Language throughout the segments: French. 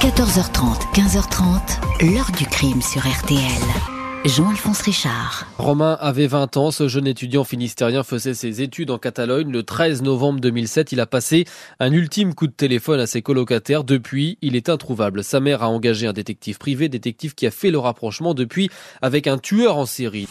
14h30, 15h30, l'heure du crime sur RTL. Jean-Alphonse Richard. Romain avait 20 ans. Ce jeune étudiant finistérien faisait ses études en Catalogne. Le 13 novembre 2007, il a passé un ultime coup de téléphone à ses colocataires. Depuis, il est introuvable. Sa mère a engagé un détective privé, détective qui a fait le rapprochement depuis avec un tueur en série.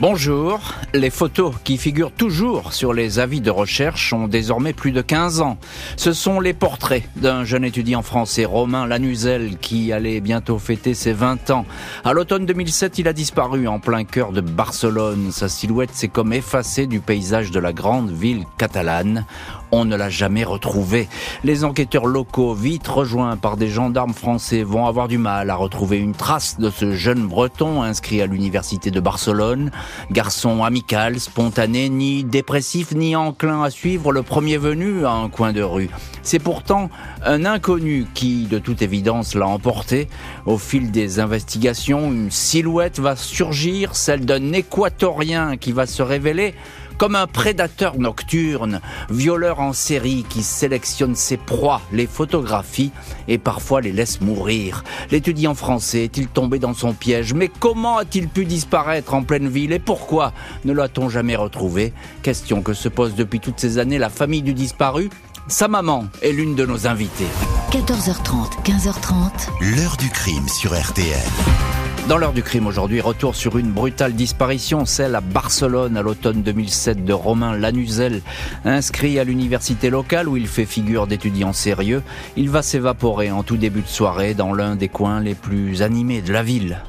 Bonjour. Les photos qui figurent toujours sur les avis de recherche ont désormais plus de 15 ans. Ce sont les portraits d'un jeune étudiant français, Romain Lanuzel, qui allait bientôt fêter ses 20 ans. À l'automne 2007, il a disparu en plein cœur de Barcelone. Sa silhouette s'est comme effacée du paysage de la grande ville catalane on ne l'a jamais retrouvé. Les enquêteurs locaux, vite rejoints par des gendarmes français, vont avoir du mal à retrouver une trace de ce jeune breton inscrit à l'université de Barcelone. Garçon amical, spontané, ni dépressif, ni enclin à suivre le premier venu à un coin de rue. C'est pourtant un inconnu qui, de toute évidence, l'a emporté. Au fil des investigations, une silhouette va surgir, celle d'un équatorien qui va se révéler comme un prédateur nocturne, violeur en série qui sélectionne ses proies, les photographie et parfois les laisse mourir. L'étudiant français est-il tombé dans son piège? Mais comment a-t-il pu disparaître en pleine ville? Et pourquoi ne l'a-t-on jamais retrouvé? Question que se pose depuis toutes ces années la famille du disparu. Sa maman est l'une de nos invités. 14h30, 15h30. L'heure du crime sur RTL. Dans l'heure du crime aujourd'hui, retour sur une brutale disparition, celle à Barcelone à l'automne 2007 de Romain Lanuzel, inscrit à l'université locale où il fait figure d'étudiant sérieux. Il va s'évaporer en tout début de soirée dans l'un des coins les plus animés de la ville.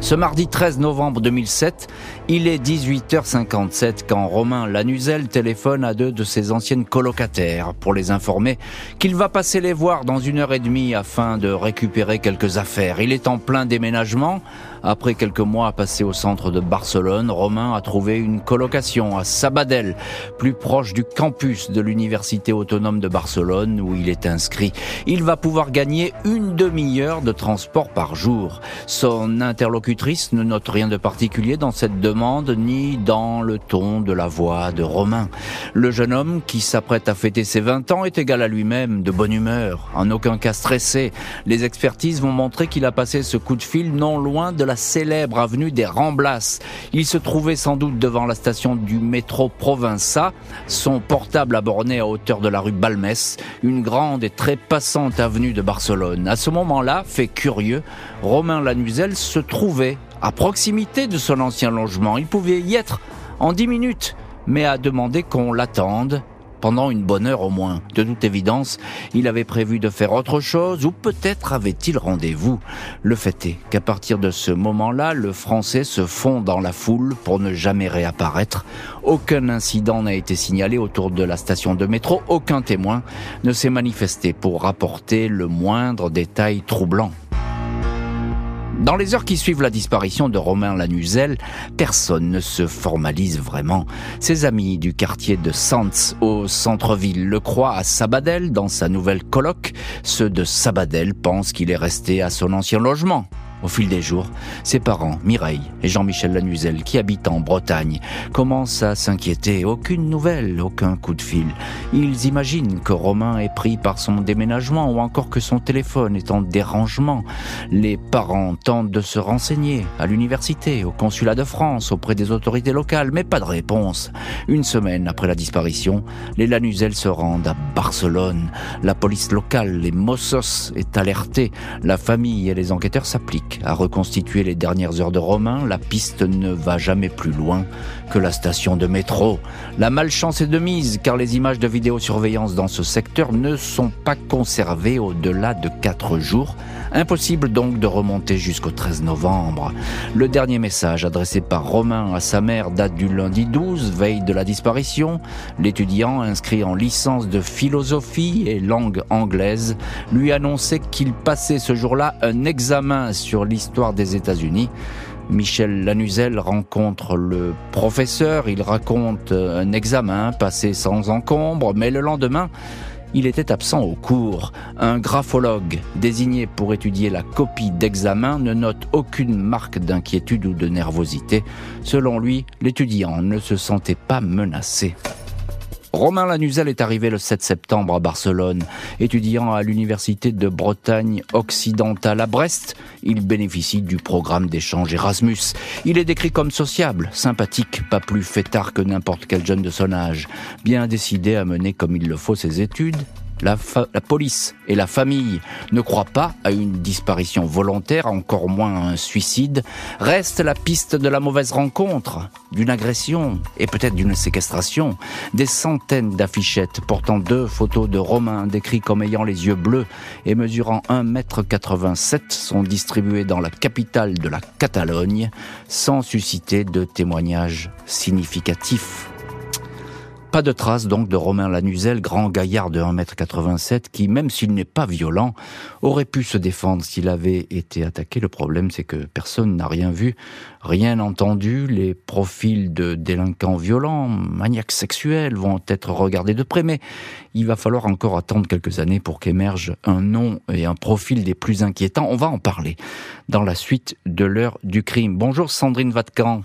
Ce mardi 13 novembre 2007, il est 18h57 quand Romain Lanuzel téléphone à deux de ses anciennes colocataires pour les informer qu'il va passer les voir dans une heure et demie afin de récupérer quelques affaires. Il est en plein déménagement. Après quelques mois passés au centre de Barcelone, Romain a trouvé une colocation à Sabadell, plus proche du campus de l'Université autonome de Barcelone où il est inscrit. Il va pouvoir gagner une demi-heure de transport par jour. Son interlocutrice ne note rien de particulier dans cette demande ni dans le ton de la voix de Romain. Le jeune homme qui s'apprête à fêter ses 20 ans est égal à lui-même, de bonne humeur, en aucun cas stressé. Les expertises vont montrer qu'il a passé ce coup de fil non loin de la célèbre avenue des Ramblas. Il se trouvait sans doute devant la station du métro Provença, son portable aborné à hauteur de la rue Balmès, une grande et très passante avenue de Barcelone. À ce moment-là, fait curieux, Romain Lanuzel se trouvait à proximité de son ancien logement. Il pouvait y être en dix minutes, mais a demandé qu'on l'attende pendant une bonne heure au moins. De toute évidence, il avait prévu de faire autre chose ou peut-être avait-il rendez-vous. Le fait est qu'à partir de ce moment-là, le français se fond dans la foule pour ne jamais réapparaître. Aucun incident n'a été signalé autour de la station de métro, aucun témoin ne s'est manifesté pour rapporter le moindre détail troublant. Dans les heures qui suivent la disparition de Romain Lanuzel, personne ne se formalise vraiment. Ses amis du quartier de Sants au centre-ville le croient à Sabadell dans sa nouvelle colloque. Ceux de Sabadell pensent qu'il est resté à son ancien logement. Au fil des jours, ses parents, Mireille et Jean-Michel Lanuzel, qui habitent en Bretagne, commencent à s'inquiéter. Aucune nouvelle, aucun coup de fil. Ils imaginent que Romain est pris par son déménagement ou encore que son téléphone est en dérangement. Les parents tentent de se renseigner à l'université, au consulat de France, auprès des autorités locales, mais pas de réponse. Une semaine après la disparition, les Lanuzel se rendent à Barcelone. La police locale, les Mossos, est alertée. La famille et les enquêteurs s'appliquent à reconstituer les dernières heures de Romain, la piste ne va jamais plus loin que la station de métro. La malchance est de mise car les images de vidéosurveillance dans ce secteur ne sont pas conservées au-delà de quatre jours. Impossible donc de remonter jusqu'au 13 novembre. Le dernier message adressé par Romain à sa mère date du lundi 12, veille de la disparition. L'étudiant, inscrit en licence de philosophie et langue anglaise, lui annonçait qu'il passait ce jour-là un examen sur l'histoire des États-Unis. Michel Lanuzel rencontre le professeur, il raconte un examen passé sans encombre, mais le lendemain, il était absent au cours. Un graphologue désigné pour étudier la copie d'examen ne note aucune marque d'inquiétude ou de nervosité. Selon lui, l'étudiant ne se sentait pas menacé. Romain Lanuzel est arrivé le 7 septembre à Barcelone, étudiant à l'université de Bretagne occidentale à Brest. Il bénéficie du programme d'échange Erasmus. Il est décrit comme sociable, sympathique, pas plus fêtard que n'importe quel jeune de son âge, bien décidé à mener comme il le faut ses études la, police et la famille ne croient pas à une disparition volontaire, encore moins à un suicide. Reste la piste de la mauvaise rencontre, d'une agression et peut-être d'une séquestration. Des centaines d'affichettes portant deux photos de Romain décrits comme ayant les yeux bleus et mesurant 1m87 sont distribuées dans la capitale de la Catalogne sans susciter de témoignages significatifs. Pas de trace donc de Romain Lanuzel, grand gaillard de 1m87, qui, même s'il n'est pas violent, aurait pu se défendre s'il avait été attaqué. Le problème, c'est que personne n'a rien vu, rien entendu. Les profils de délinquants violents, maniaques sexuels vont être regardés de près, mais il va falloir encore attendre quelques années pour qu'émerge un nom et un profil des plus inquiétants. On va en parler dans la suite de l'heure du crime. Bonjour Sandrine Vatkan.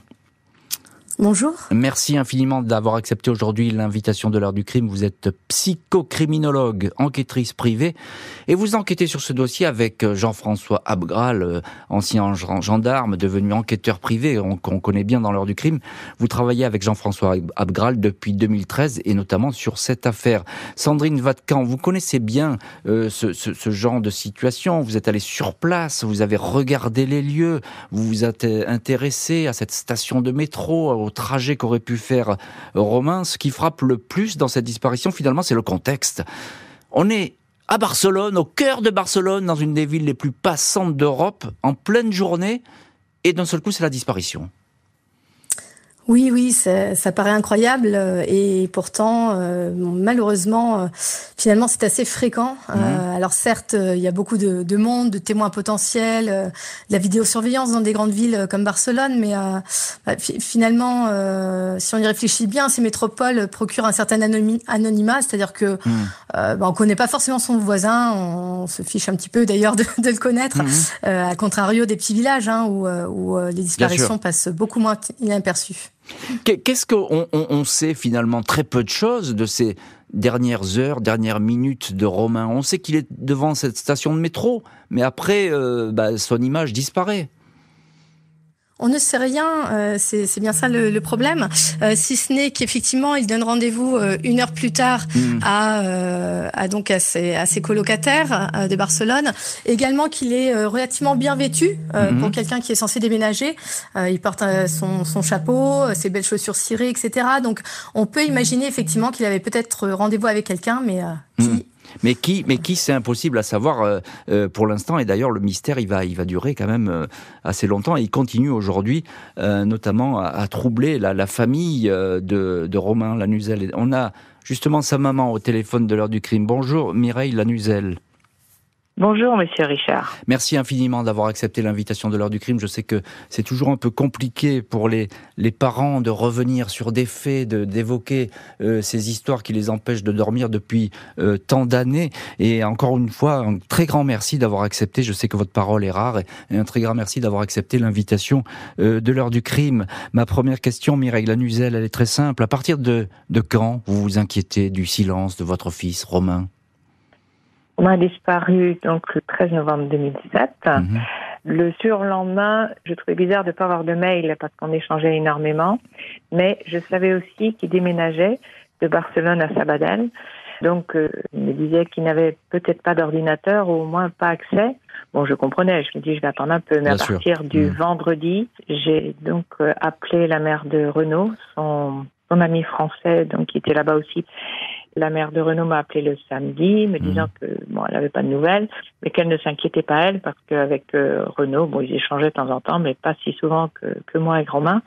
Bonjour. Merci infiniment d'avoir accepté aujourd'hui l'invitation de l'heure du crime. Vous êtes psychocriminologue, enquêtrice privée, et vous enquêtez sur ce dossier avec euh, Jean-François Abgral, euh, ancien gendarme, devenu enquêteur privé, qu'on connaît bien dans l'heure du crime. Vous travaillez avec Jean-François Abgral depuis 2013, et notamment sur cette affaire. Sandrine Vatkan, vous connaissez bien euh, ce, ce, genre de situation. Vous êtes allé sur place, vous avez regardé les lieux, vous vous êtes intéressé à cette station de métro, au trajet qu'aurait pu faire Romain, ce qui frappe le plus dans cette disparition, finalement, c'est le contexte. On est à Barcelone, au cœur de Barcelone, dans une des villes les plus passantes d'Europe, en pleine journée, et d'un seul coup, c'est la disparition. Oui, oui, ça, ça, paraît incroyable euh, et pourtant, euh, malheureusement, euh, finalement, c'est assez fréquent. Mhm. alors certes, il y a beaucoup de, de, monde, de témoins potentiels, de la vidéosurveillance dans des grandes villes comme Barcelone, mais bah, finalement, si on y réfléchit bien, ces métropoles procurent un certain anonymat, c'est-à-dire que bah, on connaît pas forcément son voisin, on se fiche un petit peu d'ailleurs de, de, le connaître, mhm. à contrario des petits villages hein, où, où les disparitions passent beaucoup moins inaperçues. Qu'est-ce qu'on sait finalement Très peu de choses de ces dernières heures, dernières minutes de Romain? On sait qu'il est devant cette station de métro, mais après, euh, bah, son image disparaît. On ne sait rien, euh, c'est bien ça le, problème, euh, si ce n'est qu'effectivement il donne rendez-vous euh, une heure plus tard hmm. à, donc à ses, à ses colocataires de Barcelone. Également qu'il est relativement bien vêtu hmm. pour quelqu'un qui est censé déménager. il porte son, son, chapeau, ses belles chaussures cirées, etc. Donc on peut imaginer effectivement qu'il avait peut-être rendez-vous avec quelqu'un, mais qui hmm. Mais qui, mais qui, c'est impossible à savoir euh, euh, pour l'instant. Et d'ailleurs, le mystère, il va, il va durer quand même euh, assez longtemps. Et il continue aujourd'hui, notamment, à, troubler la, famille de, de Romain Lanuzel. On a justement sa maman au téléphone de l'heure du crime. Bonjour, Mireille Lanuzel. Bonjour, monsieur Richard. Merci infiniment d'avoir accepté l'invitation de l'heure du crime. Je sais que c'est toujours un peu compliqué pour les, les parents de revenir sur des faits, d'évoquer euh, ces histoires qui les empêchent de dormir depuis euh, tant d'années. Et encore une fois, un très grand merci d'avoir accepté. Je sais que votre parole est rare. Et, un très grand merci d'avoir accepté l'invitation euh, de l'heure du crime. Ma première question, Mireille Lanuzel, elle est très simple. À partir de, de quand vous vous inquiétez du silence de votre fils, Romain? On a disparu donc le 13 novembre 2017. Mhm. Le surlendemain, je trouvais bizarre de ne pas avoir de mail parce qu'on échangeait énormément, mais je savais aussi qu'il déménageait de Barcelone à Sabadell. Donc, euh, il me disait qu'il n'avait peut-être pas d'ordinateur ou au moins pas accès. Bon, je comprenais. Je me dis, je vais attendre un peu. Mais à partir du mhm. vendredi, j'ai donc euh, appelé la mère de Renaud, son, son ami français, donc qui était là-bas aussi. La mère de Renaud m'a appelé le samedi, me mhm. disant que bon, elle n'avait pas de nouvelles, mais qu'elle ne s'inquiétait pas elle parce qu'avec euh, Renaud, bon, ils échangeaient de temps en temps, mais pas si souvent que, que moi et Romain.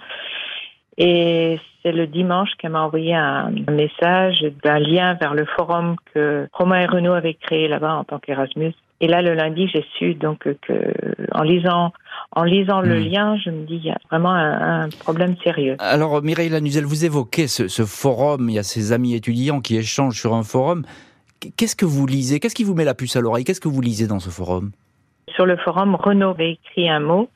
Et c'est le dimanche qu'elle m'a envoyé un, message d'un lien vers le forum que Romain et Renaud avaient créé là-bas en tant qu'Erasmus. Et là, le lundi, j'ai su donc que, en lisant, en lisant le hmm. lien, je me dis, il y a vraiment un, problème sérieux. Alors, Mireille Lanuzel, vous évoquez ce, ce, forum, il y a ces amis étudiants qui échangent sur un forum. Qu'est-ce que vous lisez? Qu'est-ce qui vous met la puce à l'oreille? Qu'est-ce que vous lisez dans ce forum? Sur le forum, Renaud avait écrit un mot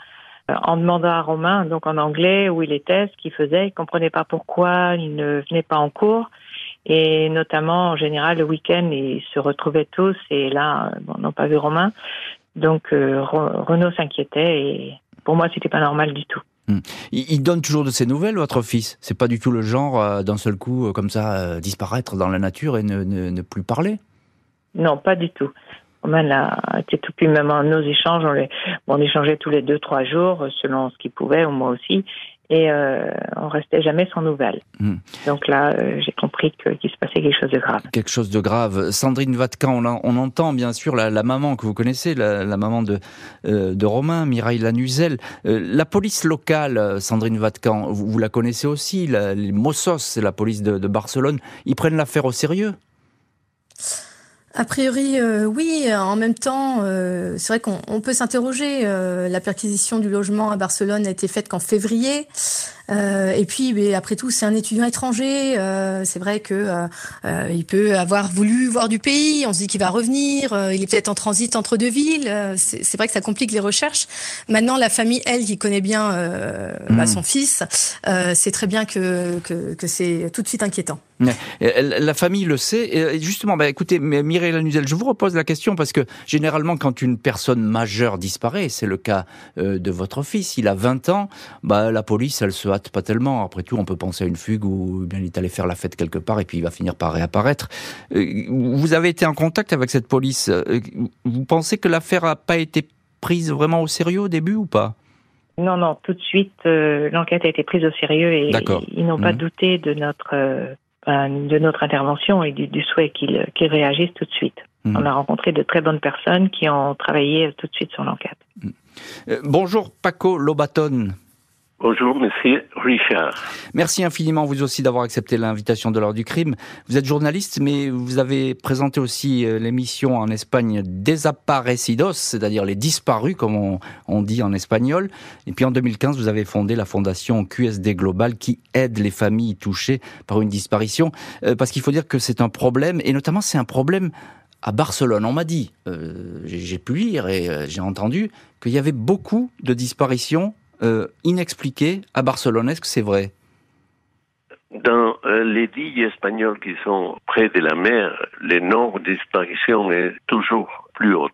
euh, en demandant à Romain, donc en anglais, où il était, ce qu'il faisait. Il comprenait pas pourquoi il ne venait pas en cours. Et notamment, en général, le week-end, ils se retrouvaient tous et là, bon, n'ont pas vu Romain. Donc, euh, Renaud s'inquiétait et pour moi, c'était pas normal du tout. Hmm. Il, donne toujours de ses nouvelles, votre fils? C'est pas du tout le genre, euh, d'un seul coup, euh, comme ça, disparaître dans la nature et ne, ne, plus parler? Non, pas du tout. Romain a été tout puis même en nos échanges, on, les, on échangeait tous les deux, trois jours, selon ce qu'il pouvait, ou moi aussi et euh, on restait jamais sans nouvelles. Hmm. Donc là, euh, j'ai compris qu'il se passait quelque chose de grave. Quelque chose de grave. Sandrine Vatkan, on, on entend bien sûr la, la, maman que vous connaissez, la, la maman de, euh, de Romain, Mireille Lanuzel. Euh, la police locale, Sandrine Vatkan, vous, vous la connaissez aussi, les Mossos, c'est la police de, de Barcelone, ils prennent l'affaire au sérieux? A priori, euh, oui. En même temps, euh, c'est vrai qu'on peut s'interroger. Euh, la perquisition du logement à Barcelone a été faite qu'en février. Euh, et puis, mais après tout, c'est un étudiant étranger. Euh, c'est vrai que euh, il peut avoir voulu voir du pays. On se dit qu'il va revenir. il est peut-être en transit entre deux villes. c'est vrai que ça complique les recherches. Maintenant, la famille, elle, qui connaît bien bah, hmm. son fils, c'est très bien que, que, que c'est tout de suite inquiétant. La famille le sait. Et justement, bah, écoutez, Mireille Lanuzel, je vous repose la question parce que généralement, quand une personne majeure disparaît, c'est le cas de votre fils, il a 20 ans, bah, la police, elle se pas tellement. Après tout, on peut penser à une fugue ou bien il est allé faire la fête quelque part et puis il va finir par réapparaître. Euh, vous avez été en contact avec cette police. Euh, vous pensez que l'affaire n'a pas été prise vraiment au sérieux au début ou pas? Non, non, tout de suite, euh, l'enquête a été prise au sérieux et ils, n'ont pas mmh. douté de notre, de notre intervention et du, souhait qu'ils réagissent tout de suite. Mmh. On a rencontré de très bonnes personnes qui ont travaillé tout de suite sur l'enquête. Mmh. bonjour Paco Lobaton. Bonjour, monsieur Richard. Merci infiniment, vous aussi, d'avoir accepté l'invitation de l'heure du crime. Vous êtes journaliste, mais vous avez présenté aussi euh, l'émission en Espagne Desaparecidos, c'est-à-dire les disparus, comme on, dit en espagnol. Et puis en 2015, vous avez fondé la fondation QSD Global qui aide les familles touchées par une disparition. Euh, parce qu'il faut dire que c'est un problème, et notamment c'est un problème à Barcelone. On m'a dit, euh, j'ai pu lire et j'ai entendu qu'il y avait beaucoup de disparitions euh, inexpliqué à Barcelone. Est-ce que c'est vrai? Dans euh, les digues espagnoles qui sont près de la mer, le nombre de disparitions est toujours plus haut.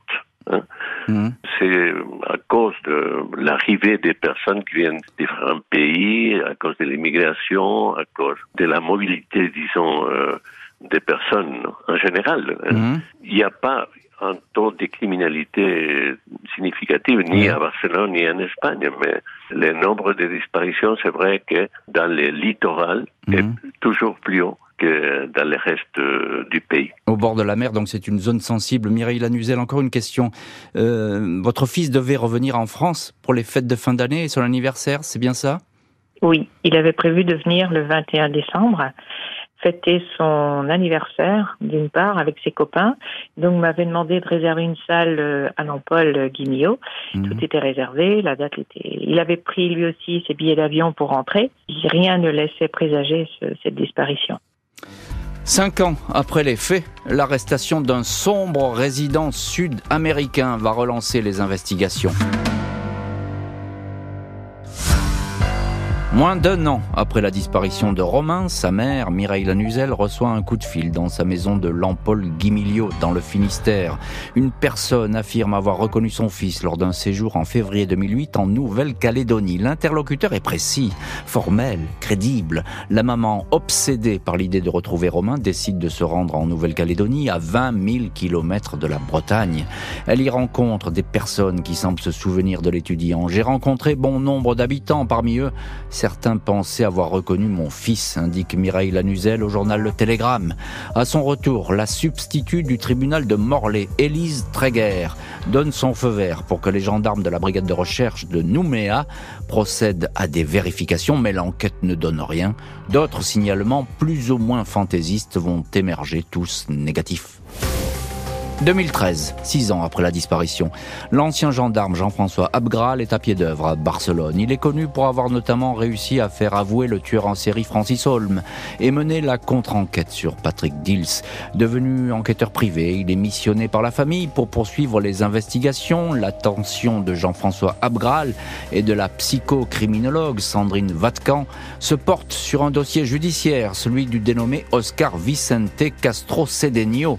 Hein. Mmh. C'est à cause de l'arrivée des personnes qui viennent de différents pays, à cause de l'immigration, à cause de la mobilité, disons, euh, des personnes en général. Hein. Mmh. Il n'y a pas un taux de criminalité significatif, ni à Barcelone, ni en Espagne, mais le nombre de disparitions, c'est vrai que dans le littoral, est mhm. toujours plus haut que dans le reste euh, du pays. Au bord de la mer, donc c'est une zone sensible. Mireille Lanuzel, encore une question. Euh, votre fils devait revenir en France pour les fêtes de fin d'année et son anniversaire, c'est bien ça? Oui, il avait prévu de venir le 21 décembre fêter son anniversaire, d'une part, avec ses copains. Donc, m'avait demandé de réserver une salle euh, à Lampol Guignot. Mhm. Tout était réservé, la date était... Il avait pris lui aussi ses billets d'avion pour rentrer. Rien ne laissait présager cette disparition. Cinq ans après les faits, l'arrestation d'un sombre résident sud-américain va relancer les investigations. Moins d'un an après la disparition de Romain, sa mère, Mireille Lanuzel, reçoit un coup de fil dans sa maison de Lampol Guimiliau, dans le Finistère. Une personne affirme avoir reconnu son fils lors d'un séjour en février 2008 en Nouvelle-Calédonie. L'interlocuteur est précis, formel, crédible. La maman, obsédée par l'idée de retrouver Romain, décide de se rendre en Nouvelle-Calédonie, à 20 000 kilomètres de la Bretagne. Elle y rencontre des personnes qui semblent se souvenir de l'étudiant. J'ai rencontré bon nombre d'habitants, parmi eux Certains pensaient avoir reconnu mon fils, indique Mireille Lanuzel au journal Le Télégramme. À son retour, la substitut du tribunal de Morlaix, Élise Tréguer, donne son feu vert pour que les gendarmes de la brigade de recherche de Nouméa procèdent à des vérifications, mais l'enquête ne donne rien. D'autres signalements plus ou moins fantaisistes vont émerger, tous négatifs. 2013, six ans après la disparition, l'ancien gendarme Jean-François Abgral est à pied d'œuvre à Barcelone. Il est connu pour avoir notamment réussi à faire avouer le tueur en série Francis Holm et mener la contre-enquête sur Patrick Dils. Devenu enquêteur privé, il est missionné par la famille pour poursuivre les investigations. L'attention de Jean-François Abgral et de la psychocriminologue Sandrine Vatkan se porte sur un dossier judiciaire, celui du dénommé Oscar Vicente Castro Cedeño.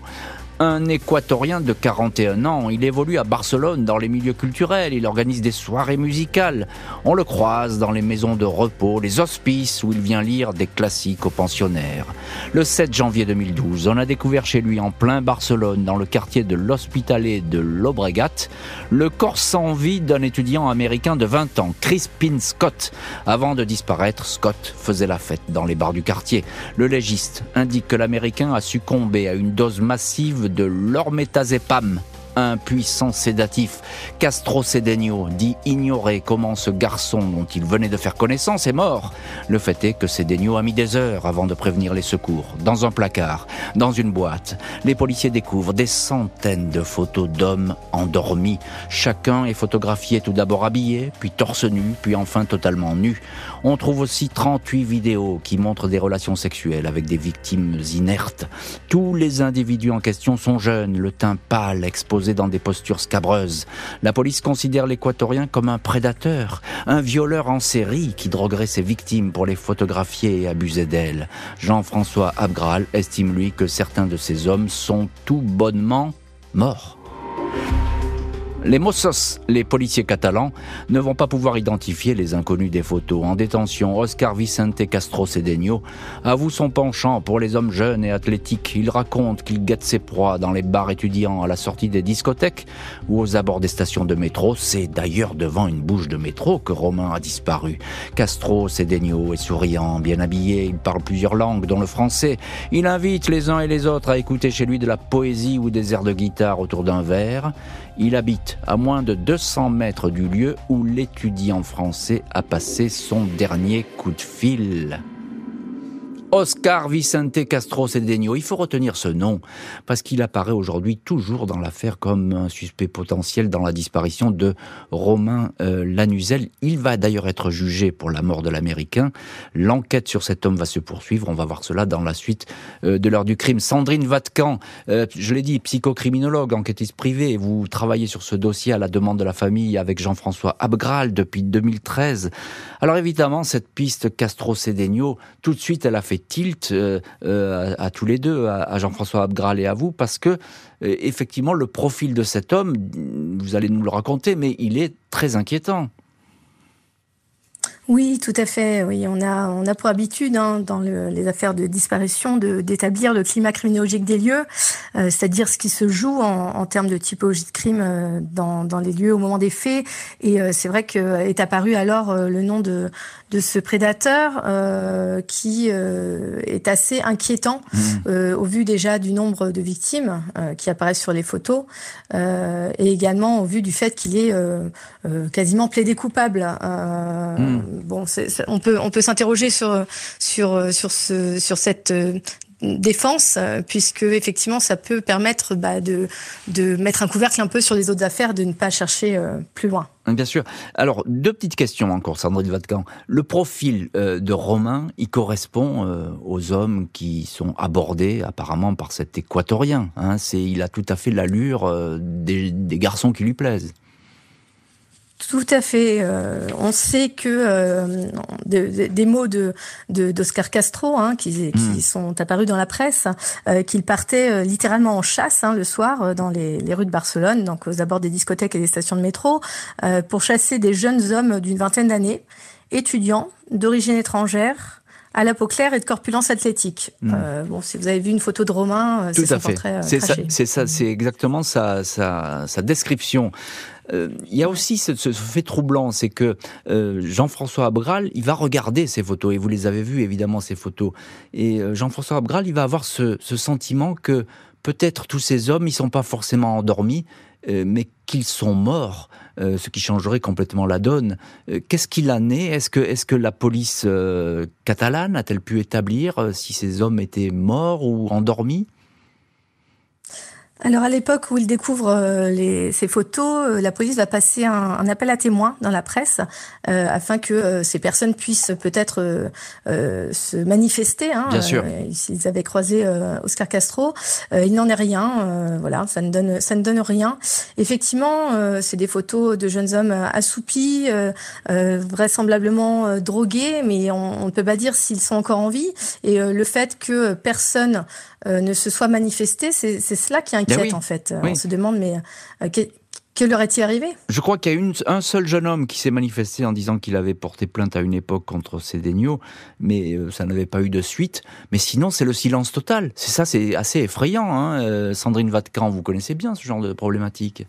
Un équatorien de 41 ans, il évolue à Barcelone dans les milieux culturels, il organise des soirées musicales. On le croise dans les maisons de repos, les hospices où il vient lire des classiques aux pensionnaires. Le 7 janvier 2012, on a découvert chez lui en plein Barcelone, dans le quartier de l'Hospitalet de Lobregat, le corps sans vie d'un étudiant américain de 20 ans, Crispin Scott. Avant de disparaître, Scott faisait la fête dans les bars du quartier. Le légiste indique que l'Américain a succombé à une dose massive de l'ormétazépam, un puissant sédatif. Castro Cedeno dit ignorer comment ce garçon dont il venait de faire connaissance est mort. Le fait est que Cedeno a mis des heures avant de prévenir les secours. Dans un placard, dans une boîte, les policiers découvrent des centaines de photos d'hommes endormis. Chacun est photographié tout d'abord habillé, puis torse nu, puis enfin totalement nu. On trouve aussi 38 vidéos qui montrent des relations sexuelles avec des victimes inertes. Tous les individus en question sont jeunes, le teint pâle, exposé dans des postures scabreuses. La police considère l'équatorien comme un prédateur, un violeur en série qui droguerait ses victimes pour les photographier et abuser d'elles. Jean-François Abgral estime lui que certains de ces hommes sont tout bonnement morts. Les Mossos, les policiers catalans, ne vont pas pouvoir identifier les inconnus des photos. En détention, Oscar Vicente Castro Cedeño avoue son penchant pour les hommes jeunes et athlétiques. Il raconte qu'il guette ses proies dans les bars étudiants à la sortie des discothèques ou aux abords des stations de métro. C'est d'ailleurs devant une bouche de métro que Romain a disparu. Castro Cedeño est souriant, bien habillé, il parle plusieurs langues, dont le français. Il invite les uns et les autres à écouter chez lui de la poésie ou des airs de guitare autour d'un verre. Il habite à moins de 200 mètres du lieu où l'étudiant français a passé son dernier coup de fil. Oscar Vicente Castro Cedeño. Il faut retenir ce nom parce qu'il apparaît aujourd'hui toujours dans l'affaire comme un suspect potentiel dans la disparition de Romain euh, Lanuzel. Il va d'ailleurs être jugé pour la mort de l'Américain. L'enquête sur cet homme va se poursuivre. On va voir cela dans la suite euh, de l'heure du crime. Sandrine Vatkan, euh, je l'ai dit, psychocriminologue, enquêtiste privée. Vous travaillez sur ce dossier à la demande de la famille avec Jean-François Abgral depuis 2013. Alors évidemment, cette piste Castro Cedeño, tout de suite, elle a fait tilt euh, euh, à, tous les deux, à, Jean-François Abgral et à vous, parce que euh, effectivement le profil de cet homme, vous allez nous le raconter, mais il est très inquiétant. Oui, tout à fait. Oui, on a, on a pour habitude hein, dans les affaires de disparition d'établir le climat criminologique des lieux, euh, c'est-à-dire ce qui se joue en, en, termes de typologie de crime euh, dans, dans, les lieux au moment des faits. Et euh, c'est vrai que est apparu alors le nom de, de ce prédateur qui est assez inquiétant mmh. au vu déjà du nombre de victimes qui apparaissent sur les photos et également au vu du fait qu'il est quasiment plaidé coupable. Mmh bon, on peut on peut s'interroger sur sur sur ce sur cette euh, défense, euh, puisque effectivement ça peut permettre bah, de, de mettre un couvercle un peu sur les autres affaires, de ne pas chercher euh, plus loin. Bien sûr. Alors, deux petites questions encore, Sandrine Vatican. Le profil de Romain, il correspond aux hommes qui sont abordés apparemment par cet équatorien. Hein. C'est, il a tout à fait l'allure des garçons qui lui plaisent. Tout à fait. Euh, on sait que euh, des mots de d'Oscar Castro, hein, qui, qui, hmm. sont apparus dans la presse, euh, qu'il partait littéralement en chasse hein, le soir dans les, les, rues de Barcelone, donc aux abords des discothèques et des stations de métro, pour chasser des jeunes hommes d'une vingtaine d'années, étudiants d'origine étrangère, à la peau claire et de corpulence athlétique. Hmm. bon, si vous avez vu une photo de Romain, c'est son portrait. c'est ça, c'est ça, c'est exactement sa, sa, sa description. Euh, il y a aussi ce, fait troublant, c'est que euh, Jean-François Abgral, il va regarder ces photos, et vous les avez vues évidemment ces photos, et euh, Jean-François Abgral, il va avoir ce, sentiment que peut-être tous ces hommes, ils sont pas forcément endormis, mais qu'ils sont morts, ce qui changerait complètement la donne. Qu'est-ce qu'il a né? Est-ce que, la police catalane a-t-elle pu établir si ces hommes étaient morts ou endormis? Alors à l'époque où il découvre euh, les, ces photos, euh, la police va passer un, un, appel à témoins dans la presse euh, afin que ces personnes puissent peut-être se manifester. Hein, Bien sûr. S'ils avaient croisé Oscar Castro, il n'en est rien. voilà, ça ne donne ça ne donne rien. Effectivement, c'est des photos de jeunes hommes assoupis, vraisemblablement drogués, mais on, ne peut pas dire s'ils sont encore en vie. Et le fait que personne ne se soit manifesté, c'est cela qui inquiète ben en fait. On se demande mais euh, que, leur est-il arrivé? Je crois qu'il y a un seul jeune homme qui s'est manifesté en disant qu'il avait porté plainte à une époque contre Cédénio, mais euh, ça n'avait pas eu de suite. Mais sinon, c'est le silence total. C'est ça, c'est assez effrayant. Hein euh, Sandrine Vatkan, vous connaissez bien ce genre de problématique?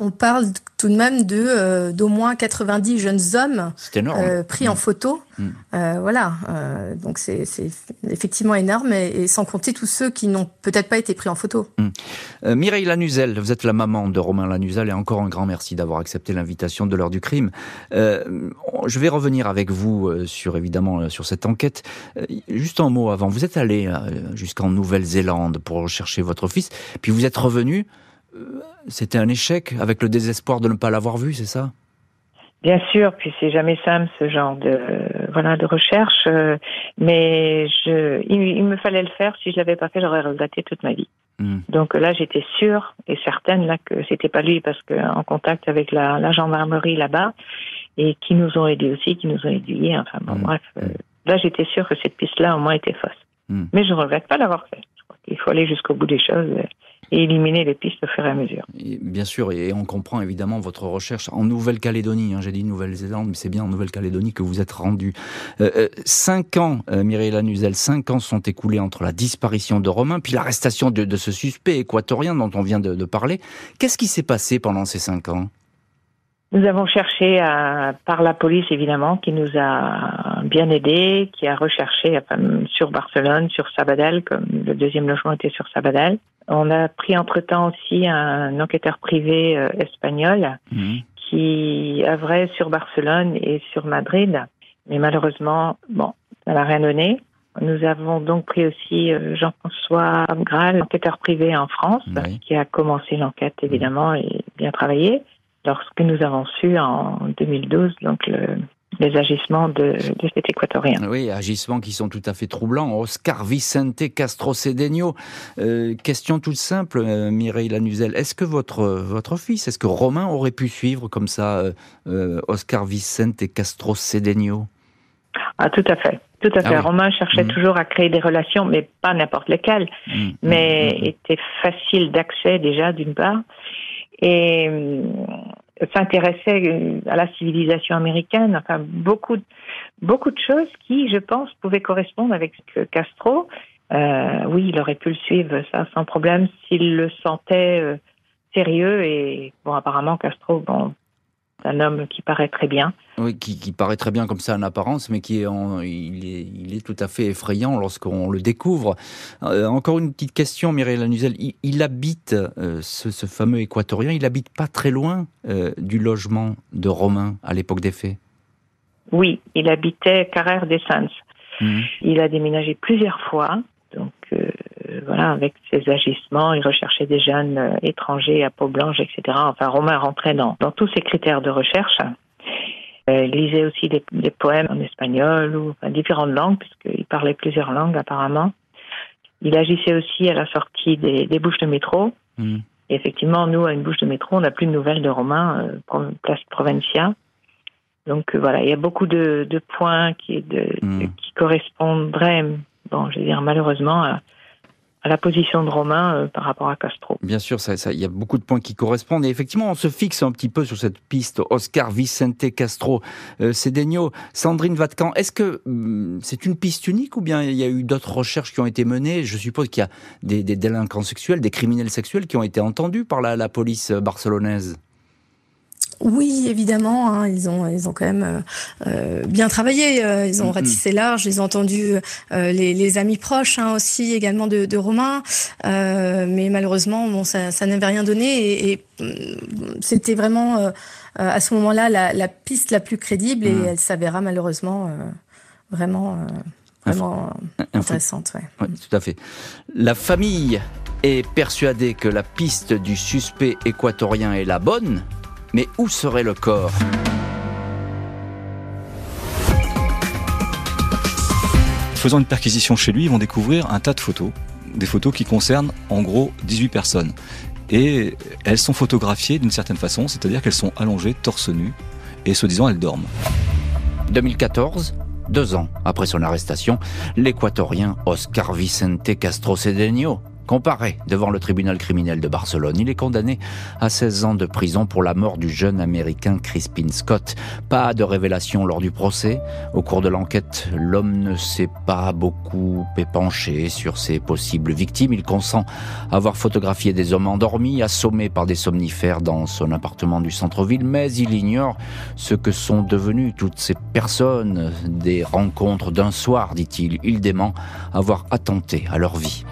On parle tout de même de euh, d'au moins 90 jeunes hommes euh, pris en mm. photo. Mm. Euh, voilà, donc c'est effectivement énorme et, sans compter tous ceux qui n'ont peut-être pas été pris en photo. Mm. Mireille Lanuzel, vous êtes la maman de Romain Lanuzel et encore un grand merci d'avoir accepté l'invitation de l'heure du crime. je vais revenir avec vous sur évidemment sur cette enquête. juste un mot avant, vous êtes allé jusqu'en Nouvelle-Zélande pour rechercher votre fils, puis vous êtes revenu c'était un échec avec le désespoir de ne pas l'avoir vu, c'est ça? Bien sûr, puis c'est jamais simple ce genre de voilà de recherche, euh, mais je, il, me fallait le faire. Si je l'avais pas fait, j'aurais regretté toute ma vie. Hmm. Donc là, j'étais sûre et certaine là que c'était pas lui parce que en contact avec la, la gendarmerie là-bas et qui nous ont aidés aussi, qui nous ont aidés. Enfin bon, hmm. bref, euh, là j'étais sûre que cette piste-là au moins était fausse. Hmm. Mais je regrette pas d'avoir fait. Je crois qu'il faut aller jusqu'au bout des choses et éliminer les pistes au fur et à mesure. bien sûr, et on comprend évidemment votre recherche en Nouvelle-Calédonie. Hein, J'ai dit Nouvelle-Zélande, mais c'est bien en Nouvelle-Calédonie que vous êtes rendu. Euh, euh, cinq ans, euh, Mireille Lanuzel, cinq ans sont écoulés entre la disparition de Romain puis l'arrestation de, de, ce suspect équatorien dont on vient de, de parler. Qu'est-ce qui s'est passé pendant ces cinq ans? Nous avons cherché à, par la police évidemment, qui nous a bien aidés, qui a recherché sur Barcelone, sur Sabadell, comme le deuxième logement était sur Sabadell. On a pris entre-temps aussi un enquêteur privé euh, espagnol mhm. qui œuvrait sur Barcelone et sur Madrid. Mais malheureusement, bon, ça n'a rien donné. Nous avons donc pris aussi euh, Jean-François Graal, enquêteur privé en France, qui a commencé l'enquête évidemment et bien travaillé lorsque nous avons su en 2012 donc le, les agissements de, de, cet équatorien. Oui, agissements qui sont tout à fait troublants. Oscar Vicente Castro Cedeno. Euh, question toute simple, euh, Mireille Lanuzel. Est-ce que votre, votre fils, est-ce que Romain aurait pu suivre comme ça euh, Oscar Vicente Castro Cedeno Ah, tout à fait. Tout à fait. Ah Romain cherchait mm. toujours à créer des relations, mais pas n'importe lesquelles, mm, mm, mais était facile d'accès déjà d'une part et s'intéressait euh, à la civilisation américaine, enfin beaucoup, beaucoup de choses qui, je pense, pouvaient correspondre avec Castro. Euh, oui, il aurait pu le suivre, ça, sans problème, s'il le sentait euh, sérieux. Et bon, apparemment, Castro, bon, un homme qui paraît très bien. Oui, qui, paraît très bien comme ça en apparence, mais qui est, il, est il est tout à fait effrayant lorsqu'on le découvre. Euh, encore une petite question, Mireille Lanuzel. Il, habite, euh, ce, fameux équatorien, il habite pas très loin euh, du logement de Romain à l'époque des faits? Oui, il habitait Carrère des Sens. Mmh. Il a déménagé plusieurs fois, donc voilà, avec ses agissements, il recherchait des jeunes euh, étrangers à peau blanche, etc. Enfin, Romain rentrait dans, dans tous ces critères de recherche. Euh, il lisait aussi des, des, poèmes en espagnol ou en différentes langues, puisqu'il parlait plusieurs langues apparemment. Il agissait aussi à la sortie des, des bouches de métro. Mmh. Et effectivement, nous, à une bouche de métro, on n'a plus de nouvelles de Romain, euh, place Provincia. Donc voilà, il y a beaucoup de, de points qui, de, mmh. qui correspondraient, bon, je veux dire malheureusement, à, à la position de Romain euh, par rapport à Castro. Bien sûr, il ça, y a beaucoup de points qui correspondent. Et effectivement, on se fixe un petit peu sur cette piste Oscar Vicente Castro euh. Sandrine Vatkan, est-ce que hum, c'est une piste unique ou bien il y a eu d'autres recherches qui ont été menées? Je suppose qu'il y a des, des, délinquants sexuels, des criminels sexuels qui ont été entendus par la, la police barcelonaise oui, évidemment, hein, ils ont ils ont quand même euh, euh bien travaillé. Euh, ils ont mm-hmm. ratissé large. Ils ont entendu euh, les, les, amis proches hein, aussi également de, de Romain, mais malheureusement, bon, ça, ça n'avait rien donné et, et mm, c'était vraiment à ce moment-là la, la, piste la plus crédible et mm. elle s'avéra malheureusement vraiment vraiment intéressante. Oui, tout à fait. La famille est persuadée que la piste du suspect équatorien est la bonne, mais où serait le corps? Faisant une perquisition chez lui, ils vont découvrir un tas de photos, des photos qui concernent en gros 18 personnes. Et elles sont photographiées d'une certaine façon, c'est-à-dire qu'elles sont allongées, torse nu, et se disant elles dorment. 2014, deux ans après son arrestation, l'équatorien Oscar Vicente Castro Cedeño Comparé devant le tribunal criminel de Barcelone, il est condamné à 16 ans de prison pour la mort du jeune américain Crispin Scott. Pas de révélation lors du procès. Au cours de l'enquête, l'homme ne s'est pas beaucoup épanché sur ses possibles victimes. Il consent avoir photographié des hommes endormis, assommés par des somnifères dans son appartement du centre-ville, mais il ignore ce que sont devenues toutes ces personnes, des rencontres d'un soir, dit-il. Il dément avoir attenté à leur vie.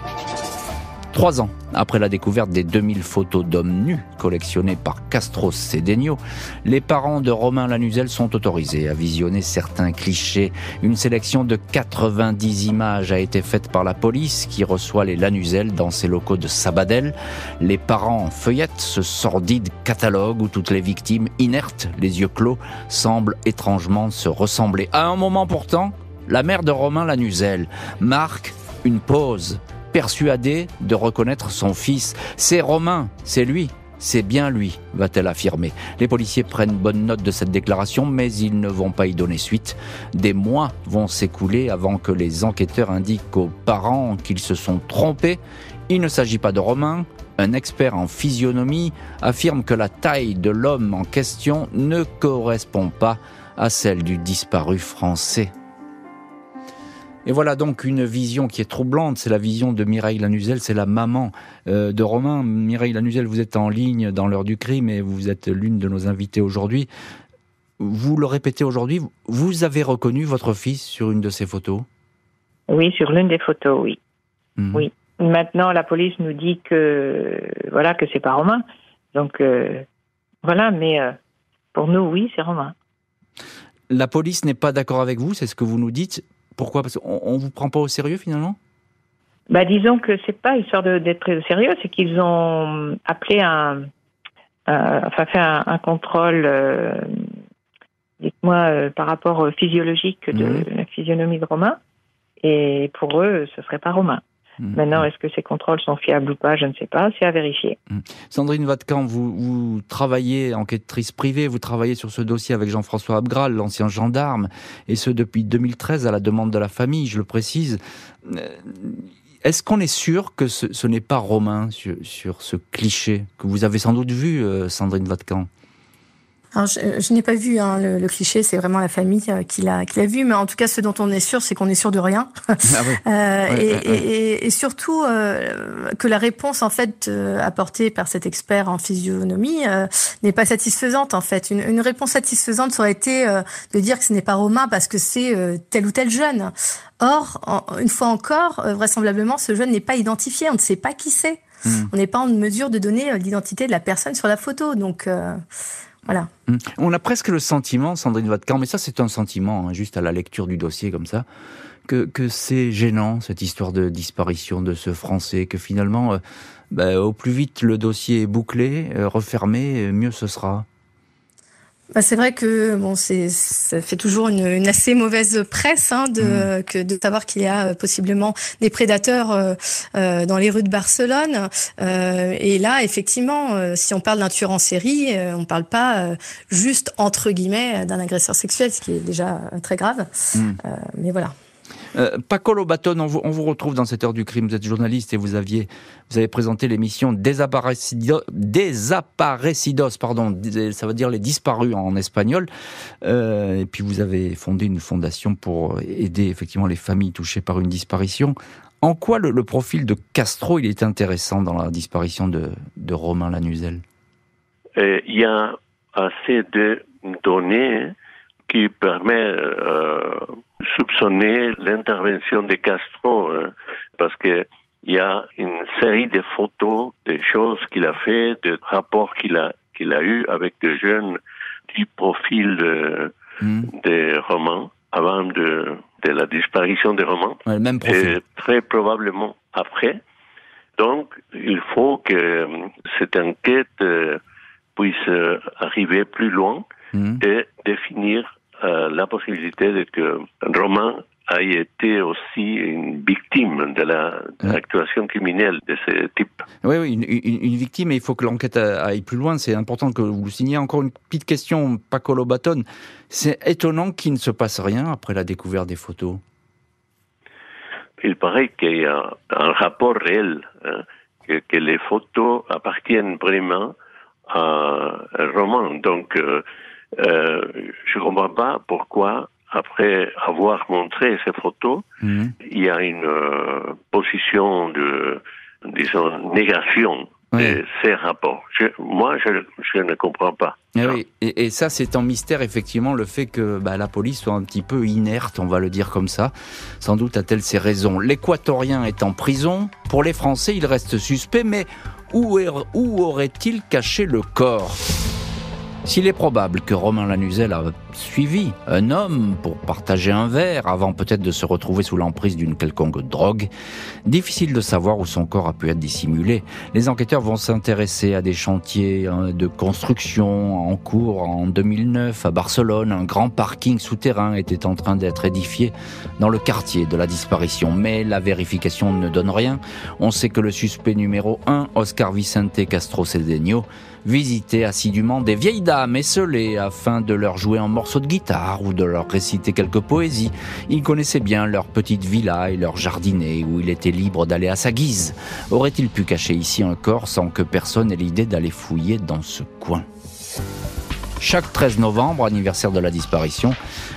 Trois ans après la découverte des 2000 photos d'hommes nus collectionnées par Castro Cedeno, les parents de Romain Lanuzel sont autorisés à visionner certains clichés. Une sélection de 90 images a été faite par la police qui reçoit les Lanuzel dans ses locaux de Sabadell. Les parents feuillettent ce sordide catalogue où toutes les victimes, inertes, les yeux clos, semblent étrangement se ressembler. À un moment pourtant, la mère de Romain Lanuzel marque une pause persuadée de reconnaître son fils. C'est Romain, c'est lui. C'est bien lui, va-t-elle affirmer. Les policiers prennent bonne note de cette déclaration, mais ils ne vont pas y donner suite. Des mois vont s'écouler avant que les enquêteurs indiquent aux parents qu'ils se sont trompés. Il ne s'agit pas de Romain. Un expert en physionomie affirme que la taille de l'homme en question ne correspond pas à celle du disparu français. Et voilà donc une vision qui est troublante, c'est la vision de Mireille Lanuzel, c'est la maman euh, de Romain. Mireille Lanuzel, vous êtes en ligne dans l'heure du crime et vous êtes l'une de nos invitées aujourd'hui. Vous le répétez aujourd'hui, vous avez reconnu votre fils sur une de ces photos? Oui, sur l'une des photos, oui. Mhm. Oui. Maintenant, la police nous dit que voilà que c'est pas Romain. Donc euh, voilà, mais euh, pour nous, oui, c'est Romain. La police n'est pas d'accord avec vous, c'est ce que vous nous dites. Pourquoi? Parce qu'on ne vous prend pas au sérieux finalement? Bah, Disons que c'est pas histoire d'être pris au sérieux, c'est qu'ils ont appelé un, enfin fait un, contrôle, euh, dites-moi, euh, par rapport physiologique de mhm. la physionomie de Romain. Et pour eux, ce serait pas Romain. Mm. Maintenant, est-ce que ces contrôles sont fiables ou pas Je ne sais pas, c'est à vérifier. Mm. Sandrine Vatkan, vous, vous travaillez, enquêtrice privée, vous travaillez sur ce dossier avec Jean-François Abgral, l'ancien gendarme, et ce depuis 2013 à la demande de la famille, je le précise. Euh, est-ce qu'on est sûr que ce, n'est pas Romain sur, ce cliché que vous avez sans doute vu, euh, Sandrine Vatkan alors, je, n'ai pas vu hein, le, cliché, c'est vraiment la famille euh, qui l'a qui l'a vu, mais en tout cas, ce dont on est sûr, c'est qu'on est sûr de rien, ah euh, et, et, surtout euh, que la réponse en fait euh, apportée par cet expert en physionomie n'est pas satisfaisante en fait. Une, une, réponse satisfaisante aurait été de dire que ce n'est pas Romain parce que c'est tel ou tel jeune. Or, une fois encore, vraisemblablement, ce jeune n'est pas identifié, on ne sait pas qui c'est. Hmm. On n'est pas en mesure de donner l'identité de la personne sur la photo, donc. Hum. On a presque le sentiment, Sandrine Vatkan, mais ça c'est un sentiment, hein, juste à la lecture du dossier comme ça, que, que c'est gênant cette histoire de disparition de ce Français, que finalement, euh, bah, au plus vite le dossier est bouclé, euh, refermé, mieux ce sera. Bah, c'est vrai que bon, c'est ça fait toujours une, une assez mauvaise presse hein, de mm. que de savoir qu'il y a euh, possiblement des prédateurs euh, euh, dans les rues de Barcelone. Euh, et là, effectivement, euh, si on parle d'un tueur en série, on parle pas juste entre guillemets d'un agresseur sexuel, ce qui est déjà très grave. Mm. mais voilà. Euh, Paco Lobaton, on vous, on vous, retrouve dans cette heure du crime. Vous êtes journaliste et vous aviez, vous avez présenté l'émission Desaparecidos, pardon, ça veut dire les disparus en espagnol. Euh, et puis vous avez fondé une fondation pour aider effectivement les familles touchées par une disparition. En quoi le, profil de Castro il est intéressant dans la disparition de, de Romain Lanuzel? Euh, Il y a assez de données qui permettent euh, soupçonner l'intervention de Castro, hein, parce que il y a une série de photos, des choses qu'il a fait, de rapports qu'il a qu'il a eu avec des jeunes du profil de, hmm. des romans. avant de, de la disparition des romans. même profil. Et très probablement après. Donc, il faut que cette enquête puisse arriver plus loin mmh. et définir la possibilité de que Romain a été aussi une victime de l'actuation criminelle de ce type. Oui, oui une, une, victime, et il faut que l'enquête aille plus loin. C'est important que vous le signiez. Encore une petite question, Paco Baton. C'est étonnant qu'il ne se passe rien après la découverte des photos. Il paraît qu'il y a un rapport réel, hein, que, les photos appartiennent vraiment à un roman. Donc, euh, euh, je ne comprends pas pourquoi après avoir montré ces photos, mhm. il y a une euh, position de, disons, négation de ces rapports. moi, je, ne comprends pas. Et, eh oui. et, ça, c'est en mystère, effectivement, le fait que bah, la police soit un petit peu inerte, on va le dire comme ça. Sans doute a-t-elle ses raisons. L'équatorien est en prison. Pour les Français, il reste suspect, mais où, où aurait-il caché le corps? S'il est probable que Romain Lanuzel a suivi un homme pour partager un verre avant peut-être de se retrouver sous l'emprise d'une quelconque drogue, difficile de savoir où son corps a pu être dissimulé. Les enquêteurs vont s'intéresser à des chantiers hein, de construction en cours en 2009 à Barcelone. Un grand parking souterrain était en train d'être édifié dans le quartier de la disparition, mais la vérification ne donne rien. On sait que le suspect numéro 1, Oscar Vicente Castro Cedeño, visiter assidûment des vieilles dames esselées afin de leur jouer un morceau de guitare ou de leur réciter quelques poésies. Il connaissait bien leur petite villa et leur jardinet où il était libre d'aller à sa guise. Aurait-il pu cacher ici un corps sans que personne ait l'idée d'aller fouiller dans ce coin? Chaque 13 novembre, anniversaire de la disparition,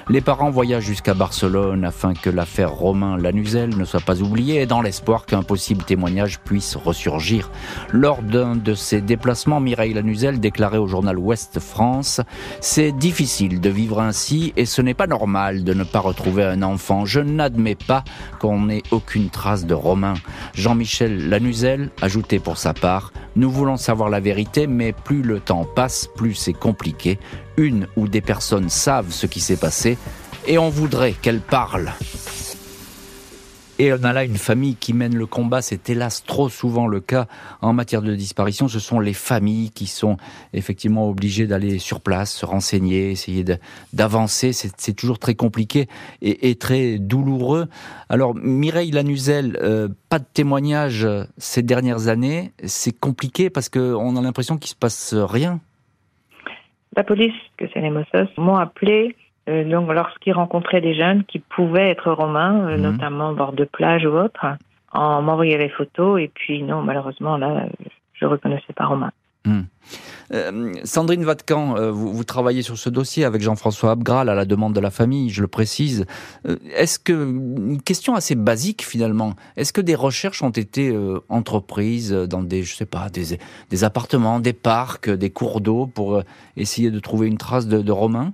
les parents voyagent jusqu'à Barcelone afin que l'affaire Romain Lanuzel ne soit pas oubliée dans l'espoir qu'un possible témoignage puisse ressurgir. Lors d'un de ces déplacements, Mireille Lanuzel déclarait au journal Ouest France C'est difficile de vivre ainsi et ce n'est pas normal de ne pas retrouver un enfant. Je n'admets pas qu'on n'ait aucune trace de Romain. Jean-Michel Lanuzel ajoutait pour sa part Nous voulons savoir la vérité, mais plus le temps passe, plus c'est compliqué une ou des personnes savent ce qui s'est passé et on voudrait qu'elles parlent. Et on a là une famille qui mène le combat, c'est hélas trop souvent le cas en matière de disparition. Ce sont les familles qui sont effectivement obligées d'aller sur place, se renseigner, essayer d'avancer. C'est toujours très compliqué et, très douloureux. Alors Mireille Lanuzel, euh, pas de témoignage ces dernières années. C'est compliqué parce qu'on a l'impression qu'il se passe rien. La police, que c'est les Mossos, m'ont appelé euh, donc lorsqu'ils rencontraient des jeunes qui pouvaient être romains, euh, mhm. notamment bord de plage ou autre, en m'envoyant les photos et puis non, malheureusement là, je reconnaissais pas romain. Hmm. Euh, Sandrine Vatcan, euh, vous, travaillez sur ce dossier avec Jean-François Abgral à la demande de la famille, je le précise. Euh, est-ce que, une question assez basique finalement, est-ce que des recherches ont été entreprises dans des, je sais pas, des, appartements, des parcs, des cours d'eau pour essayer de trouver une trace de, de Romain?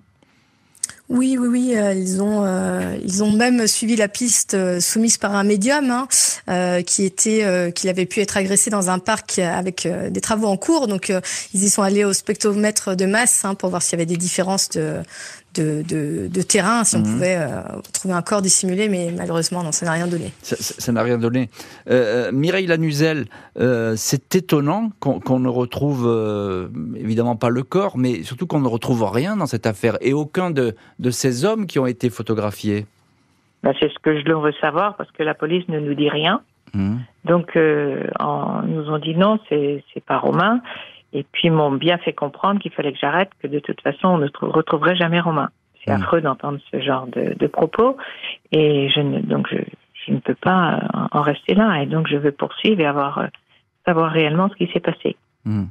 Oui, oui, oui, euh, ils ont euh, ils ont même suivi la piste euh, soumise par un médium hein, qui était qu'il avait pu être agressé dans un parc avec des travaux en cours. Donc ils y sont allés au spectromètre de masse hein, pour voir s'il y avait des différences de de, terrain, si on mhm. pouvait euh, trouver un corps dissimulé, mais malheureusement, non, ça n'a rien donné. Ça n'a rien donné. Euh, euh, Mireille Lanuzel, c'est étonnant qu'on ne retrouve évidemment pas le corps, mais surtout qu'on ne retrouve rien dans cette affaire, et aucun de, de ces hommes qui ont été photographiés. Ben, c'est ce que je veux savoir, parce que la police ne nous dit rien. Mhm. Donc, en, nous ont dit non, c'est pas Romain. Et puis m'ont bien fait comprendre qu'il fallait que j'arrête, que de toute façon on ne retrouverait jamais Romain. C'est hmm. affreux d'entendre ce genre de, de, propos, et je ne, donc je, je, ne peux pas en rester là, et donc je veux poursuivre et avoir euh, savoir réellement ce qui s'est passé. Hmm.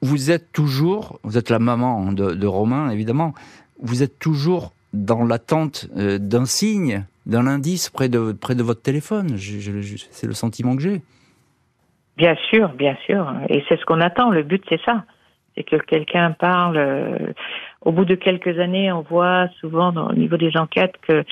Vous êtes toujours, vous êtes la maman de, de Romain évidemment, vous êtes toujours dans l'attente euh, d'un signe, d'un indice près de, près de votre téléphone. C'est le sentiment que j'ai. Bien sûr, bien sûr. Et c'est ce qu'on attend. Le but, c'est ça. C'est que quelqu'un parle. Au bout de quelques années, on voit souvent au niveau des enquêtes que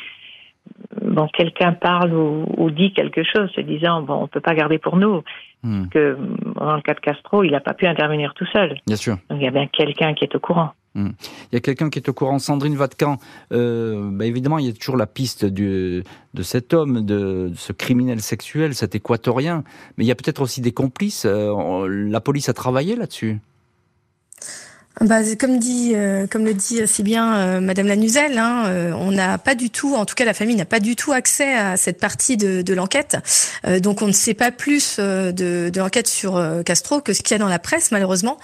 bon, quelqu'un parle ou, dit quelque chose, se disant bon, on peut pas garder pour nous. Hmm. Que dans le cas de Castro, il n'a pas pu intervenir tout seul. Bien sûr. Donc il y a bien quelqu'un qui est au courant. Hmm. Il y a quelqu'un qui est au courant, Sandrine Vatkan. Euh, bah, évidemment, il y a toujours la piste de cet homme, de, ce criminel sexuel, cet équatorien. Mais il y a peut-être aussi des complices. Euh, la police a travaillé là-dessus. Bah, comme dit, euh, comme le dit si bien euh, Madame Lanuzel, hein, euh, on n'a pas du tout, en tout cas la famille n'a pas du tout accès à cette partie de, de l'enquête. donc on ne sait pas plus de, de l'enquête sur Castro que ce qu'il y a dans la presse malheureusement.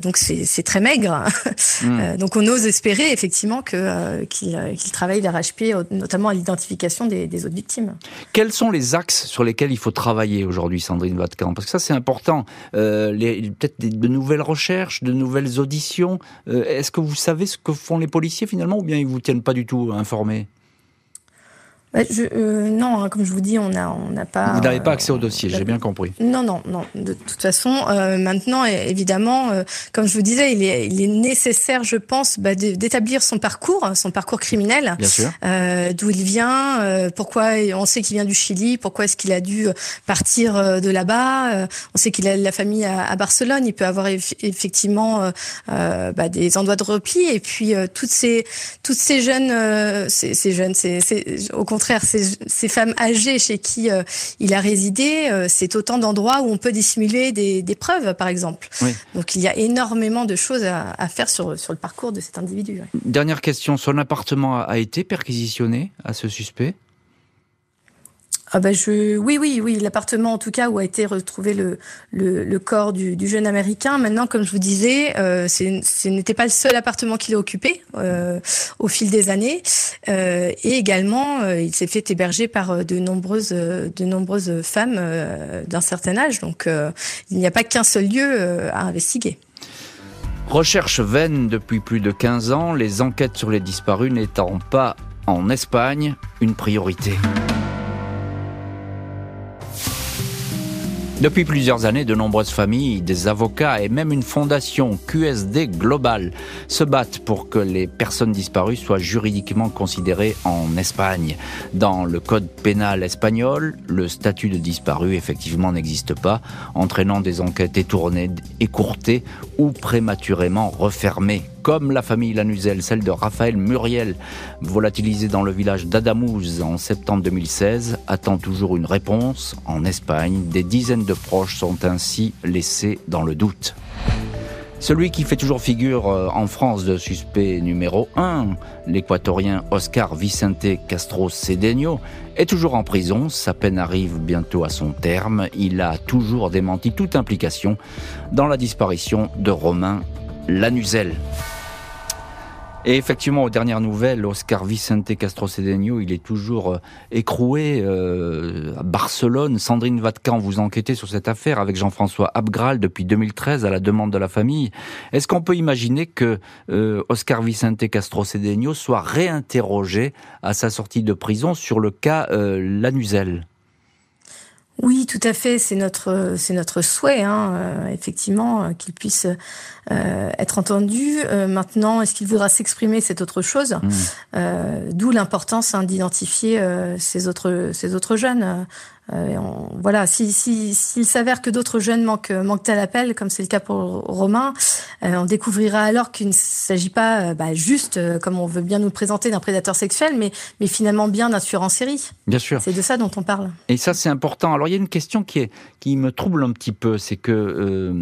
donc c'est très maigre. Hmm. donc on ose espérer effectivement qu'il travaille d'arrache-pied, notamment à l'identification des, des, autres victimes. Quels sont les axes sur lesquels il faut travailler aujourd'hui, Sandrine Vatkan Parce que ça c'est important. Peut-être de nouvelles recherches, de nouvelles. Euh, est-ce que vous savez ce que font les policiers finalement ou bien ils vous tiennent pas du tout informés? Bah, je, euh, non, hein, comme je vous dis, on n'a on n'a pas. Vous n'avez pas accès au dossier, j'ai bien compris. Non, non, non. De toute façon, euh, maintenant, évidemment, euh, comme je vous disais, il est, il est nécessaire, je pense, bah, d'établir son parcours, son parcours criminel. Bien sûr. Euh, D'où il vient, euh, pourquoi on sait qu'il vient du Chili, pourquoi est-ce qu'il a dû partir de là-bas. on sait qu'il a la famille à, à, Barcelone. Il peut avoir effectivement bah, des endroits de repli. Et puis toutes ces toutes ces jeunes, ces, ces jeunes, c'est au contraire ces, femmes âgées chez qui euh, il a résidé, euh, c'est autant d'endroits où on peut dissimuler des, preuves, par exemple. Donc il y a énormément de choses à, faire sur, sur le parcours de cet individu. Dernière question, son appartement a été perquisitionné à ce suspect? Ah bah oui, oui, oui, l'appartement en tout cas où a été retrouvé le, corps du, jeune Américain. Maintenant, comme je vous disais, euh, ce n'était pas le seul appartement qu'il a occupé euh, au fil des années. Euh, et également, il s'est fait héberger par de nombreuses, de nombreuses femmes d'un certain âge. Donc, il n'y a pas qu'un seul lieu à investiguer. Recherche vaine depuis plus de 15 ans, les enquêtes sur les disparus n'étant pas en Espagne une priorité. Depuis plusieurs années, de nombreuses familles, des avocats et même une fondation QSD Global se battent pour que les personnes disparues soient juridiquement considérées en Espagne. Dans le code pénal espagnol, le statut de disparu effectivement n'existe pas, entraînant des enquêtes étournées, écourtées ou prématurément refermées comme la famille Lanuzel, celle de Raphaël Muriel, volatilisé dans le village d'Adamuz en septembre 2016, attend toujours une réponse. En Espagne, des dizaines de proches sont ainsi laissés dans le doute. Celui qui fait toujours figure euh, en France de suspect numéro 1, l'équatorien Oscar Vicente Castro Cedeño, est toujours en prison. Sa peine arrive bientôt à son terme. Il a toujours démenti toute implication dans la disparition de Romain Lanuzel. Et effectivement, aux dernières nouvelles, Oscar Vicente Castro Cedeño, il est toujours euh, écroué euh, à Barcelone. Sandrine Vatkan, vous enquêtez sur cette affaire avec Jean-François Abgral depuis 2013 à la demande de la famille. Est-ce qu'on peut imaginer que euh, Oscar Vicente Castro Cedeño soit réinterrogé à sa sortie de prison sur le cas Lanuzel? Oui, tout à fait. C'est notre c'est notre souhait, hein, euh, effectivement, euh, qu'il puisse euh, être entendu. maintenant, est-ce qu'il voudra s'exprimer, c'est autre chose. Mmh. D'où l'importance hein, d'identifier ces autres ces autres jeunes. Euh, voilà, s'il si, si, s'avère que d'autres jeunes manquent, manquent à l'appel, comme c'est le cas pour Romain, euh, on découvrira alors qu'il ne s'agit pas euh, bah, juste, comme on veut bien nous le présenter, d'un prédateur sexuel, mais, mais finalement bien d'un tueur en série. Bien sûr. C'est de ça dont on parle. Et ça, c'est important. Alors, il y a une question qui, est, qui me trouble un petit peu, c'est que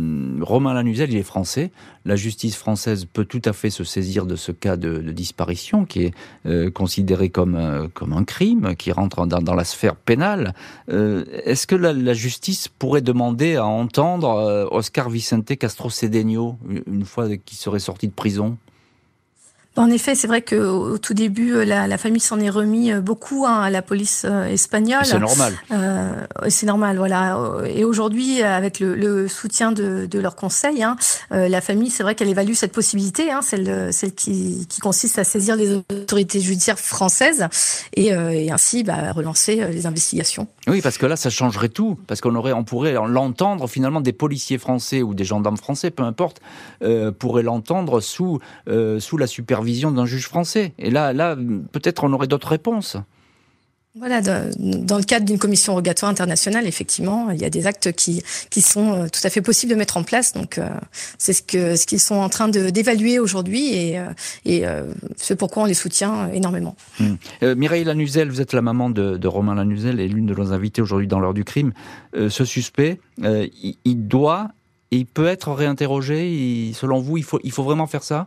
Romain Lanuzel, il est français. La justice française peut tout à fait se saisir de ce cas de, de disparition qui est considéré comme, comme un crime, qui rentre dans, dans la sphère pénale. Euh, est-ce que la, justice pourrait demander à entendre euh, Oscar Vicente Castro Cedeño une fois qu'il serait sorti de prison? En effet, c'est vrai qu'au tout début, euh, la, la famille s'en est remis euh, beaucoup hein, à la police euh, espagnole. C'est normal. Euh, c'est normal, voilà. Et aujourd'hui, avec le, le, soutien de, de leurs conseils, hein, la famille, c'est vrai qu'elle évalue cette possibilité, hein, celle, celle qui, qui, consiste à saisir les autorités judiciaires françaises et, et ainsi bah, relancer les investigations. Oui, parce que là, ça changerait tout, parce qu'on aurait, on pourrait l'entendre finalement des policiers français ou des gendarmes français, peu importe, euh, pourraient l'entendre sous sous la supervision vision d'un juge français. Et là, là peut-être on aurait d'autres réponses. Voilà, dans le cadre d'une commission rogatoire internationale, effectivement, il y a des actes qui, qui sont euh, tout à fait possibles de mettre en place. Donc, euh, c'est ce que ce qu'ils sont en train d'évaluer aujourd'hui et, euh, et c'est pourquoi on les soutient énormément. Hum. Mireille Lanuzel, vous êtes la maman de, de Romain Lanuzel et l'une de nos invités aujourd'hui dans l'heure du crime. ce suspect, il, il, doit, il peut être réinterrogé. selon vous, il faut, il faut vraiment faire ça?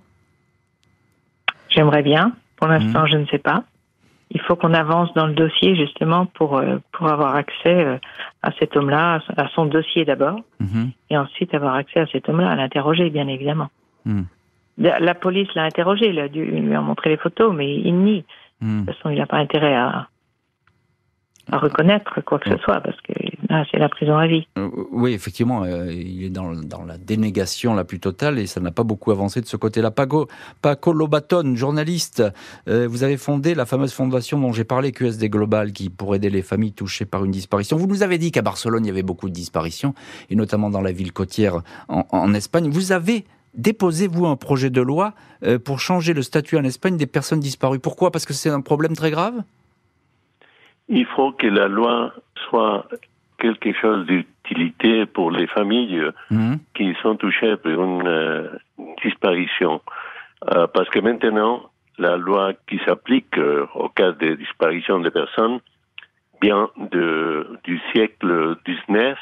J'aimerais bien. Pour l'instant, hum. je ne sais pas il faut qu'on avance dans le dossier justement pour euh, pour avoir accès euh, à cet homme-là, à son dossier d'abord, mhm. et ensuite avoir accès à cet homme-là, à l'interroger bien évidemment. Mhm. La, police l'a interrogé, il a dû lui en montrer les photos, mais il nie. Mhm. De toute façon, il n'a pas intérêt à, à reconnaître quoi que ce soit, parce que là, c'est la prison à vie. Euh, oui, effectivement, euh, il est dans, dans, la dénégation la plus totale et ça n'a pas beaucoup avancé de ce côté-là. Paco, Paco Lobaton, journaliste, euh, vous avez fondé la fameuse fondation dont j'ai parlé, QSD Global, qui pour aider les familles touchées par une disparition. Vous nous avez dit qu'à Barcelone, il y avait beaucoup de disparitions, et notamment dans la ville côtière en, en Espagne. Vous avez déposé, vous, un projet de loi pour changer le statut en Espagne des personnes disparues. Pourquoi? Parce que c'est un problème très grave? Il faut que la loi soit quelque chose d'utilité pour les familles mhm. qui sont touchées par une euh, disparition. Euh, parce que maintenant, la loi qui s'applique euh, au cas de disparition des personnes vient de, du siècle XIX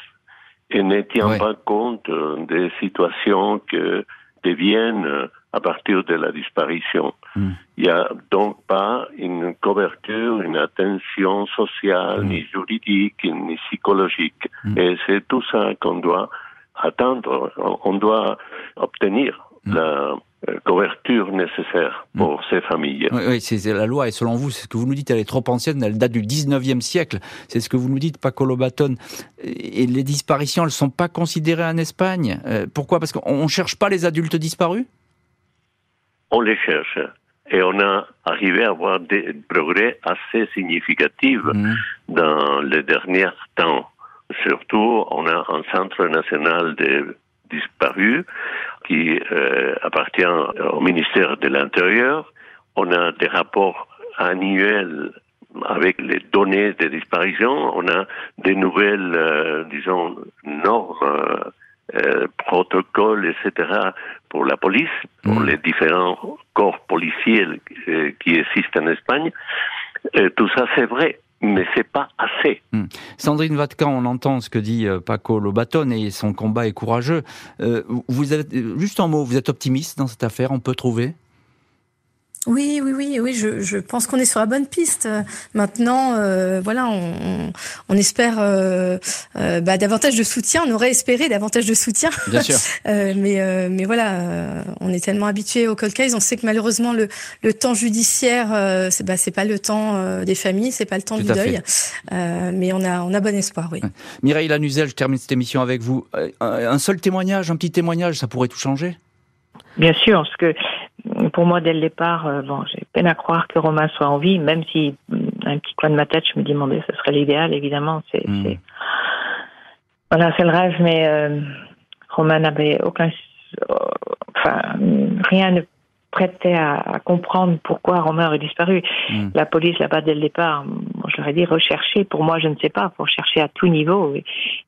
et ne tient pas compte des situations que deviennent à partir de la disparition. Hmm. Il n'y a donc pas une couverture, une attention sociale, hmm. ni juridique, ni psychologique. Hmm. Et c'est tout ça qu'on doit attendre, on doit obtenir la euh, couverture nécessaire pour ces familles. Oui, oui c'est la loi, et selon vous, c'est ce que vous nous dites, elle est trop ancienne, elle date du 19e siècle. C'est ce que vous nous dites, Paco Lobaton. Et les disparitions, elles ne sont pas considérées en Espagne? Euh, pourquoi? Parce qu'on ne cherche pas les adultes disparus? On les cherche. Et on a arrivé à avoir des progrès assez significatifs mm. dans les derniers temps. Surtout, on a un centre national des disparus qui euh, appartient au ministère de l'Intérieur. On a des rapports annuels avec les données de disparition. On a des nouvelles, euh, disons, normes euh, protocoles, etc., pour la police, pour mm. les différents corps policiers euh, qui existent en Espagne. Euh, tout ça, c'est vrai, mais c'est pas assez. Mm. Sandrine Vatkan, on entend ce que dit Paco Lobaton et son combat est courageux. vous êtes, juste en mots, vous êtes optimiste dans cette affaire, on peut trouver? Oui, oui, oui, oui. Je, je pense qu'on est sur la bonne piste. Maintenant, euh, voilà, on, on espère euh, euh, bah, davantage de soutien. On aurait espéré davantage de soutien. Bien sûr. euh, mais, euh, mais voilà, euh, on est tellement habitué au cold case. On sait que malheureusement le, le temps judiciaire, c'est bah, pas le temps des familles, c'est pas le temps du deuil. mais on a on a bon espoir, oui. Mireille Lanuzel, je termine cette émission avec vous. Un seul témoignage, un petit témoignage, ça pourrait tout changer? Bien sûr, parce que pour moi, dès le départ, euh, bon, j'ai peine à croire que Romain soit en vie, même si mm, un petit coin de ma tête, je me demandais, ce serait l'idéal, évidemment. C'est, mm. voilà, c'est le rêve, mais euh, Romain n'avait aucun, euh, enfin, rien ne prêtait à, comprendre pourquoi Romain aurait disparu. Mm. La police là-bas dès le départ, je leur ai dit rechercher. Pour moi, je ne sais pas. Pour chercher à tout niveau.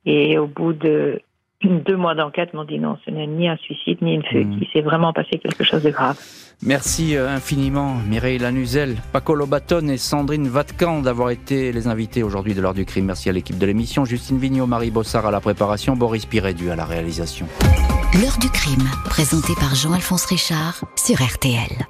et au bout de deux mois d'enquête m'ont dit non, ce n'est ni un suicide ni une fuite. Hmm. Il s'est vraiment passé quelque chose de grave. Merci euh, infiniment Mireille Lanuzel, Paco Lobaton et Sandrine Vatkan d'avoir été les invités aujourd'hui de l'heure du crime. Merci à l'équipe de l'émission, Justine Vignot, Marie Bossard à la préparation, Boris Pirédu à la réalisation. L'heure du crime, présenté par Jean-Alphonse Richard sur RTL.